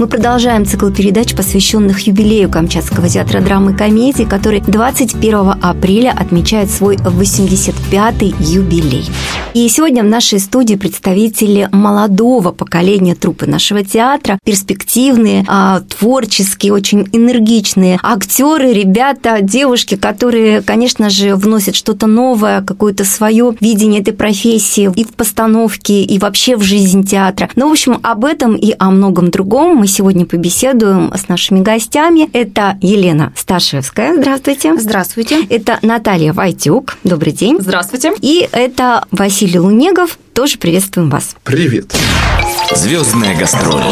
Мы продолжаем цикл передач, посвященных юбилею Камчатского театра драмы и комедии, который 21 апреля отмечает свой 85-й юбилей. И сегодня в нашей студии представители молодого поколения трупы нашего театра, перспективные, а, творческие, очень энергичные актеры, ребята, девушки, которые, конечно же, вносят что-то новое, какое-то свое видение этой профессии и в постановке, и вообще в жизнь театра. Ну, в общем, об этом и о многом другом мы сегодня побеседуем с нашими гостями. Это Елена Сташевская. Здравствуйте. Здравствуйте. Это Наталья Вайтюк. Добрый день. Здравствуйте. И это Василий Лунегов. Тоже приветствуем вас. Привет. Звездная гастроль.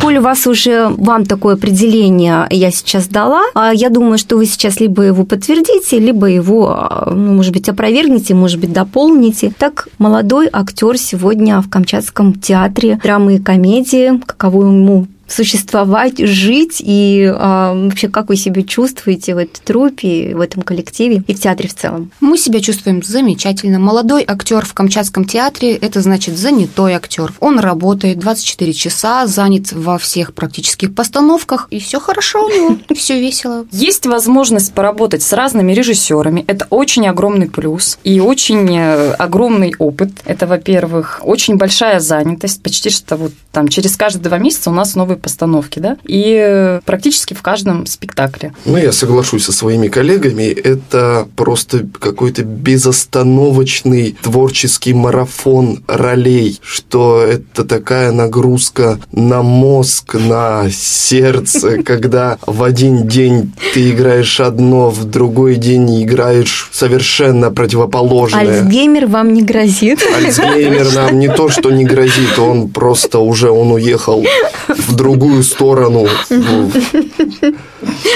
Коль у вас уже вам такое определение я сейчас дала, а я думаю, что вы сейчас либо его подтвердите, либо его, ну, может быть, опровергнете, может быть, дополните. Так, молодой актер сегодня в Камчатском театре драмы и комедии, каково ему существовать, жить и а, вообще как вы себя чувствуете в этой трупе, в этом коллективе и в театре в целом? Мы себя чувствуем замечательно. Молодой актер в Камчатском театре – это значит занятой актер. Он работает 24 часа, занят во всех практических постановках, и все хорошо у него, все весело. Есть возможность поработать с разными режиссерами. Это очень огромный плюс и очень э, огромный опыт. Это, во-первых, очень большая занятость. Почти что вот там через каждые два месяца у нас новый постановки, да, и практически в каждом спектакле. Ну, я соглашусь со своими коллегами, это просто какой-то безостановочный творческий марафон ролей, что это такая нагрузка на мозг, на сердце, когда в один день ты играешь одно, в другой день играешь совершенно противоположное. Альцгеймер вам не грозит? Альцгеймер нам не то, что не грозит, он просто уже он уехал в другую другую сторону,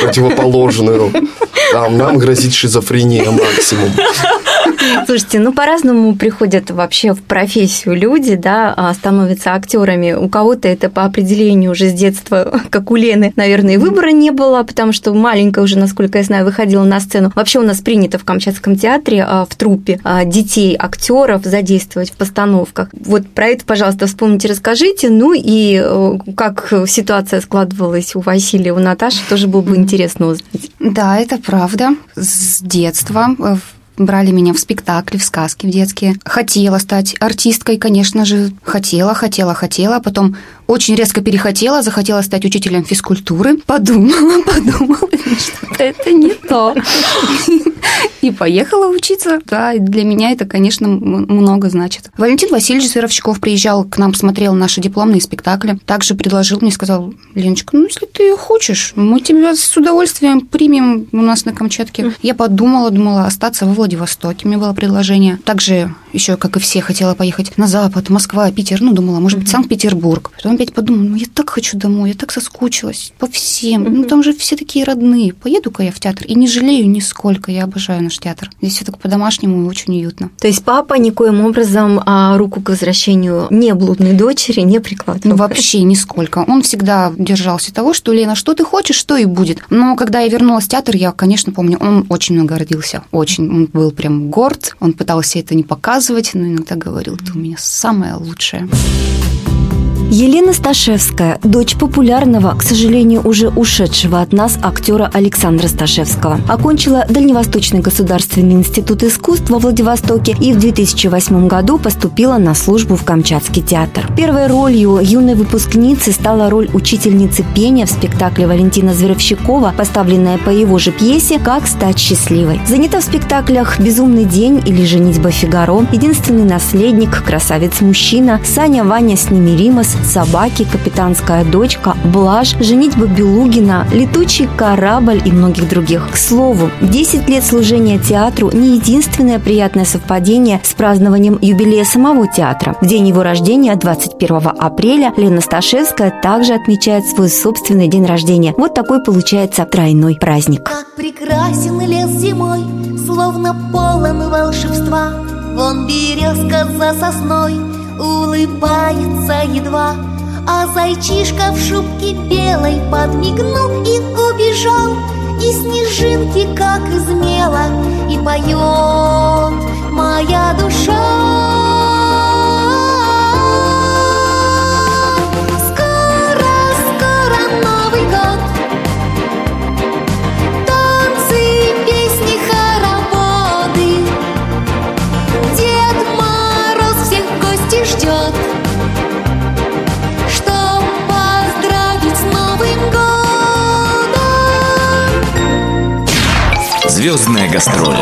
противоположную. Там нам грозит шизофрения максимум. Слушайте, ну по-разному приходят вообще в профессию люди, да, а, становятся актерами. У кого-то это по определению уже с детства, как у Лены, наверное, выбора не было, потому что маленькая уже, насколько я знаю, выходила на сцену. Вообще у нас принято в Камчатском театре а, в трупе а, детей, актеров задействовать в постановках. Вот про это, пожалуйста, вспомните, расскажите. Ну и э, как ситуация складывалась у Василия, у Наташи, тоже было бы интересно узнать. Да, это правда. С детства э, брали меня в спектакли, в сказки в детские. Хотела стать артисткой, конечно же. Хотела, хотела, хотела. Потом очень резко перехотела, захотела стать учителем физкультуры. Подумала, подумала, что это не то. И поехала учиться. Да, для меня это, конечно, много значит. Валентин Васильевич Зверовщиков приезжал к нам, смотрел наши дипломные спектакли. Также предложил мне, сказал, Леночка, ну, если ты хочешь, мы тебя с удовольствием примем у нас на Камчатке. Я подумала, думала остаться во Владивостоке. Меня было предложение. Также еще, как и все, хотела поехать на Запад, Москва, Питер. Ну, думала, может быть, Санкт-Петербург. Потом опять подумала, ну, я так хочу домой, я так соскучилась по всем. Ну, там же все такие родные. Поеду-ка я в театр. И не жалею нисколько, я обожаю наш театр. Здесь все так по-домашнему и очень уютно. То есть папа никоим образом а, руку к возвращению не блудной дочери не прикладывал? Ну, вообще нисколько. Он всегда держался того, что, Лена, что ты хочешь, что и будет. Но когда я вернулась в театр, я, конечно, помню, он очень много гордился. Очень. Он был прям горд. Он пытался это не показывать, но иногда говорил, ты у меня самое лучшее. Елена Сташевская, дочь популярного, к сожалению, уже ушедшего от нас актера Александра Сташевского. Окончила Дальневосточный государственный институт искусств во Владивостоке и в 2008 году поступила на службу в Камчатский театр. Первой ролью юной выпускницы стала роль учительницы пения в спектакле Валентина Зверовщикова, поставленная по его же пьесе «Как стать счастливой». Занята в спектаклях «Безумный день» или «Женитьба Фигаро», «Единственный наследник», «Красавец-мужчина», «Саня, Ваня с ними Римас», собаки, капитанская дочка, блажь, женитьба Белугина, летучий корабль и многих других. К слову, 10 лет служения театру не единственное приятное совпадение с празднованием юбилея самого театра. В день его рождения, 21 апреля, Лена Сташевская также отмечает свой собственный день рождения. Вот такой получается тройной праздник. Как прекрасен лес зимой, словно полон волшебства. Вон березка за сосной, улыбается едва А зайчишка в шубке белой подмигнул и убежал. И снежинки, как из мела, и поет моя душа Звездная гастроль.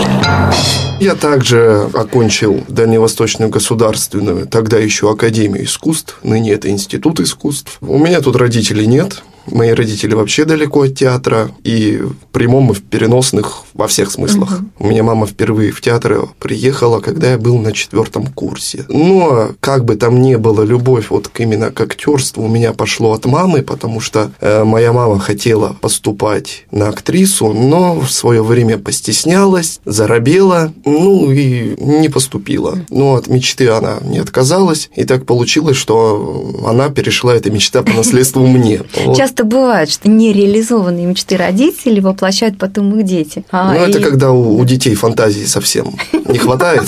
Я также окончил Дальневосточную государственную, тогда еще Академию искусств, ныне это Институт искусств. У меня тут родителей нет, мои родители вообще далеко от театра, и в прямом и в переносных во всех смыслах. У меня мама впервые в театр приехала, когда я был на четвертом курсе. Но как бы там ни было, любовь вот к именно к актерству у меня пошло от мамы, потому что э, моя мама хотела поступать на актрису, но в свое время постеснялась, заробела, ну и не поступила. Но от мечты она не отказалась, и так получилось, что она перешла эта мечта по наследству мне. Часто бывает, что нереализованные мечты родителей воплощают потом их дети. А, Ну, это и- когда у, у детей фантазии совсем не хватает.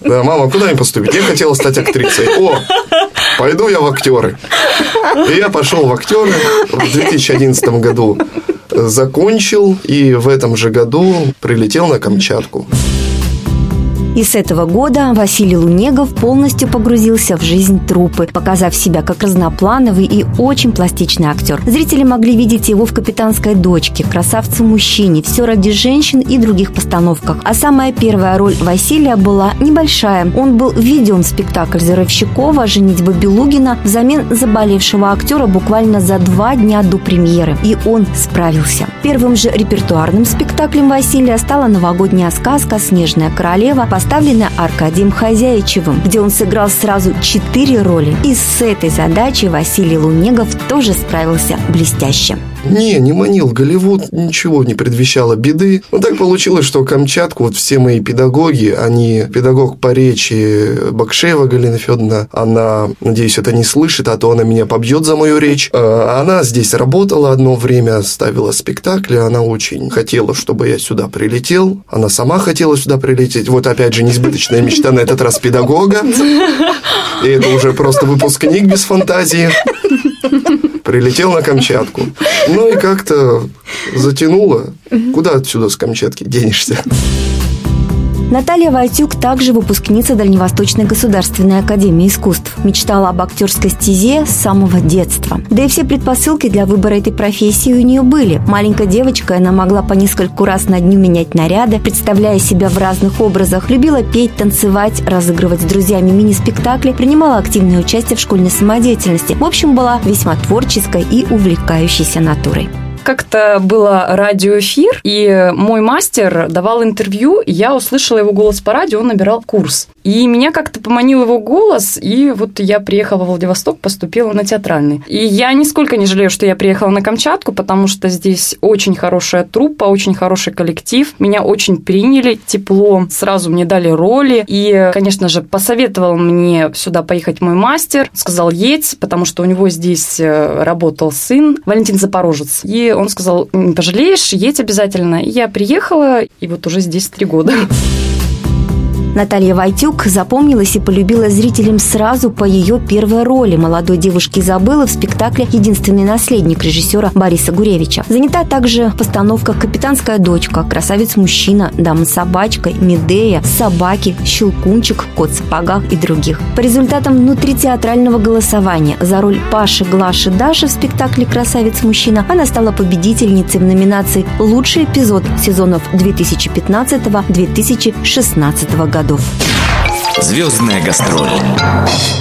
Да, мама, куда мне поступить? Я хотела стать актрисой. О, пойду я в актеры. И я пошел в актеры в 2011 году. Закончил и в этом же году прилетел на Камчатку. И с этого года Василий Лунегов полностью погрузился в жизнь труппы, показав себя как разноплановый и очень пластичный актер. Зрители могли видеть его в «Капитанской дочке», «Красавце-мужчине», «Все ради женщин» и других постановках. А самая первая роль Василия была небольшая. Он был введен в спектакль Заровщикова «Женитьба Белугина» взамен заболевшего актера буквально за два дня до премьеры. И он справился. Первым же репертуарным спектаклем Василия стала новогодняя сказка «Снежная королева», поставленная Аркадием Хозяичевым, где он сыграл сразу четыре роли. И с этой задачей Василий Лунегов тоже справился блестяще. Не, не манил Голливуд, ничего не предвещало беды. Но так получилось, что Камчатку, вот все мои педагоги, они, педагог по речи Бакшеева Галина Федоровна, она, надеюсь, это не слышит, а то она меня побьет за мою речь. Э, Она здесь работала одно время, ставила спектакли, она очень хотела, чтобы я сюда прилетел. Она сама хотела сюда прилететь. Вот опять же, несбыточная мечта на этот раз педагога. И это уже просто выпускник без фантазии прилетел на Камчатку. Ну и как-то затянуло. Куда отсюда с Камчатки денешься? Наталья Войтюк также выпускница Дальневосточной государственной академии искусств. Мечтала об актерской стезе с самого детства. Да и все предпосылки для выбора этой профессии у нее были. Маленькой девочкой она могла по нескольку раз на дню менять наряды, представляя себя в разных образах. Любила петь, танцевать, разыгрывать с друзьями мини-спектакли, принимала активное участие в школьной самодеятельности. В общем, была весьма творческой и увлекающейся натурой. Как-то было радиоэфир, и мой мастер давал интервью, и я услышала его голос по радио, он набирал курс. И меня как-то поманил его голос, и вот я приехала в Владивосток, поступила на театральный. И я нисколько не жалею, что я приехала на Камчатку, потому что здесь очень хорошая труппа, очень хороший коллектив. Меня очень приняли тепло, сразу мне дали роли. И, конечно же, посоветовал мне сюда поехать мой мастер. Сказал, едь, потому что у него здесь э, работал сын Валентин Запорожец. И он сказал, пожалеешь, едь обязательно. И я приехала, и вот уже здесь три года. Наталья Войтюк запомнилась и полюбила зрителям сразу по ее первой роли молодой девушки Изабеллы в спектакле «Единственный наследник» режиссера Бориса Гуревича. Занята также постановка «Капитанская дочка», «Красавец-мужчина», «Дама с собачкой», «Медея», «Собаки», «Щелкунчик», «Кот в сапогах» и других. По результатам внутритеатрального голосования за роль Паши, Глаши, Даши в спектакле «Красавец-мужчина» она стала победительницей в номинации «Лучший эпизод» сезонов 2015-2016 годов. Звездная гастроль.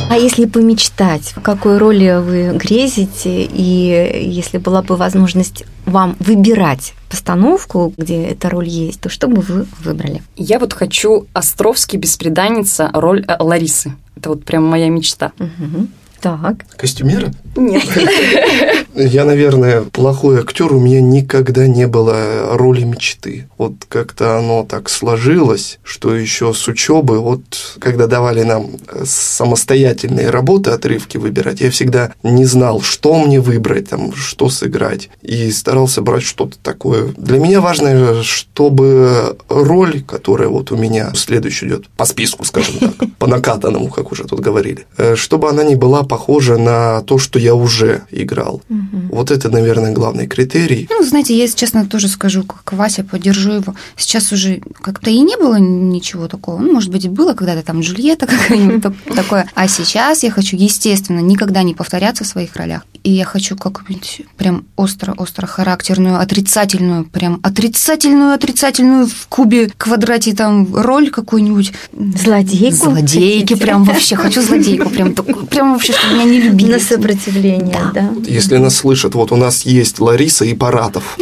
А если помечтать, в какой роли вы грезите, и если была бы возможность вам выбирать постановку, где эта роль есть, то что бы вы выбрали? Я вот хочу Островский беспреданница, роль э, Ларисы. Это вот прям моя мечта. Мгм. Так. Костюмера? Нет. Я, наверное, плохой актер, у меня никогда не было роли мечты. Вот как-то оно так сложилось, что еще с учебы, вот когда давали нам самостоятельные работы, отрывки выбирать, я всегда не знал, что мне выбрать, там, что сыграть, и старался брать что-то такое. Для меня важно, чтобы роль, которая вот у меня следующая идет по списку, скажем так, по накатанному, как уже тут говорили, э, чтобы она не была похожа на то, что я уже играл. Угу. Вот это, наверное, главный критерий. Ну, знаете, я, если честно, тоже скажу, как Вася, поддержу его. Сейчас уже как-то и не было ничего такого. Ну, может быть, было когда-то там Джульетта какая-нибудь такое. А сейчас я хочу, естественно, никогда не повторяться в своих ролях. И я хочу как-нибудь прям остро-остро характерную, отрицательную, прям отрицательную, отрицательную в кубе, квадрате там роль какую-нибудь. Злодейку? Злодейки, прям вообще. Хочу злодейку, прям, прям вообще, чтобы меня не любили. На сопротивление, да. да. Если нас слышат, вот у нас есть Лариса и Паратов.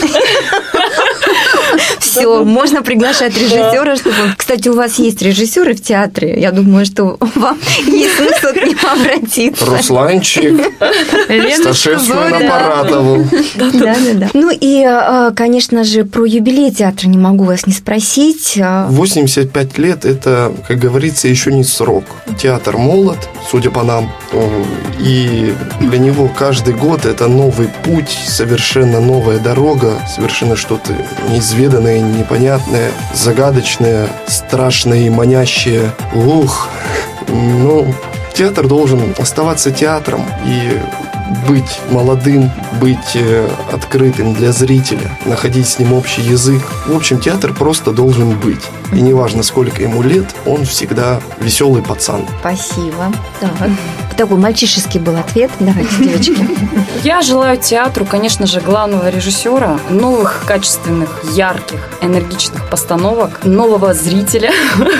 Все, можно приглашать режиссера, чтобы. Кстати, у вас есть режиссеры в театре. Я думаю, что вам есть смысл к ним обратиться. Русланчик, Сташевскую на Паратову. Да, да, да. Ну и, а, конечно же, про юбилей театра не могу вас не спросить. 85 а. лет – это, как говорится, еще не срок. Театр молод, судя по нам, и для него каждый год это новый путь, совершенно новая дорога, совершенно что-то неизведанное, непонятное, загадочное, страшное и манящее. Ух, ну, театр должен оставаться театром и быть молодым, быть э, открытым для зрителя, находить с ним общий язык. В общем, театр просто должен быть. И неважно, сколько ему лет, он всегда веселый пацан. Спасибо. Так. Такой мальчишеский был ответ. Давайте, девочки. Я желаю театру, конечно же, главного режиссера, новых, качественных, ярких, энергичных постановок, нового зрителя,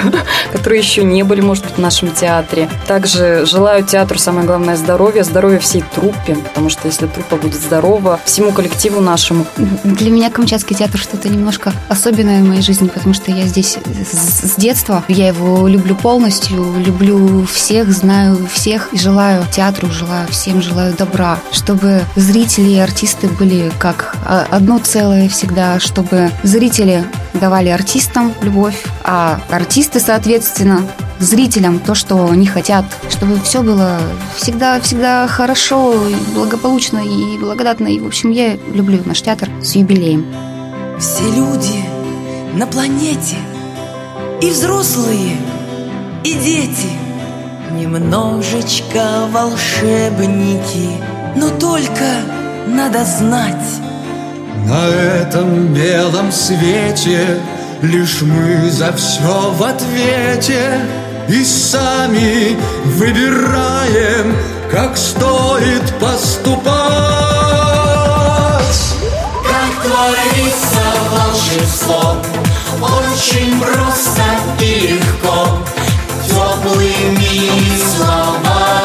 которые еще не были, может быть, в нашем театре. Также желаю театру, самое главное, здоровья, здоровья всей труппе, потому что если труппа будет здорова, всему коллективу нашему. Для меня Камчатский театр что-то немножко особенное в моей жизни, потому что я здесь с детства. Я его люблю полностью, люблю всех, знаю всех и желаю театру, желаю всем, желаю добра, чтобы зрители и артисты были как одно целое всегда, чтобы зрители давали артистам любовь, а артисты, соответственно, зрителям то, что они хотят, чтобы все было всегда-всегда хорошо, благополучно и благодатно. И, в общем, я люблю наш театр с юбилеем. Все люди на планете – и взрослые, и дети. Немножечко волшебники Но только надо знать. На этом белом свете Лишь мы за все в ответе. И сами выбираем, как стоит поступать. Как творится волшебство очень просто и легко. Теплыми словами,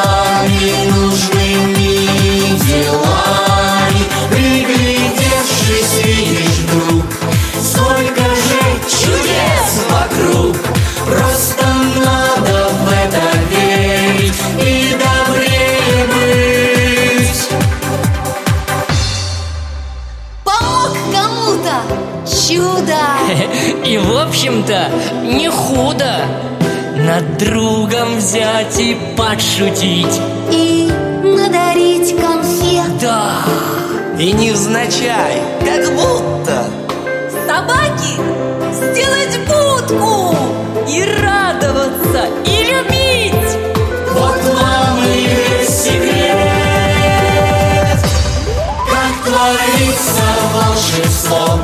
Над другом взять и подшутить. И надарить конфет. Да, и невзначай, как будто. Собаки сделать будку И радоваться, и любить. Вот вам и секрет. Как творится волшебство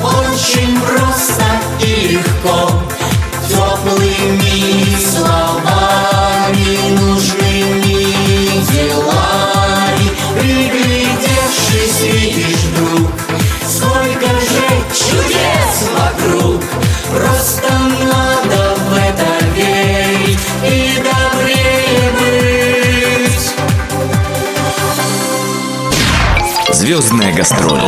очень просто и легко. Теплыми Звездная гастроль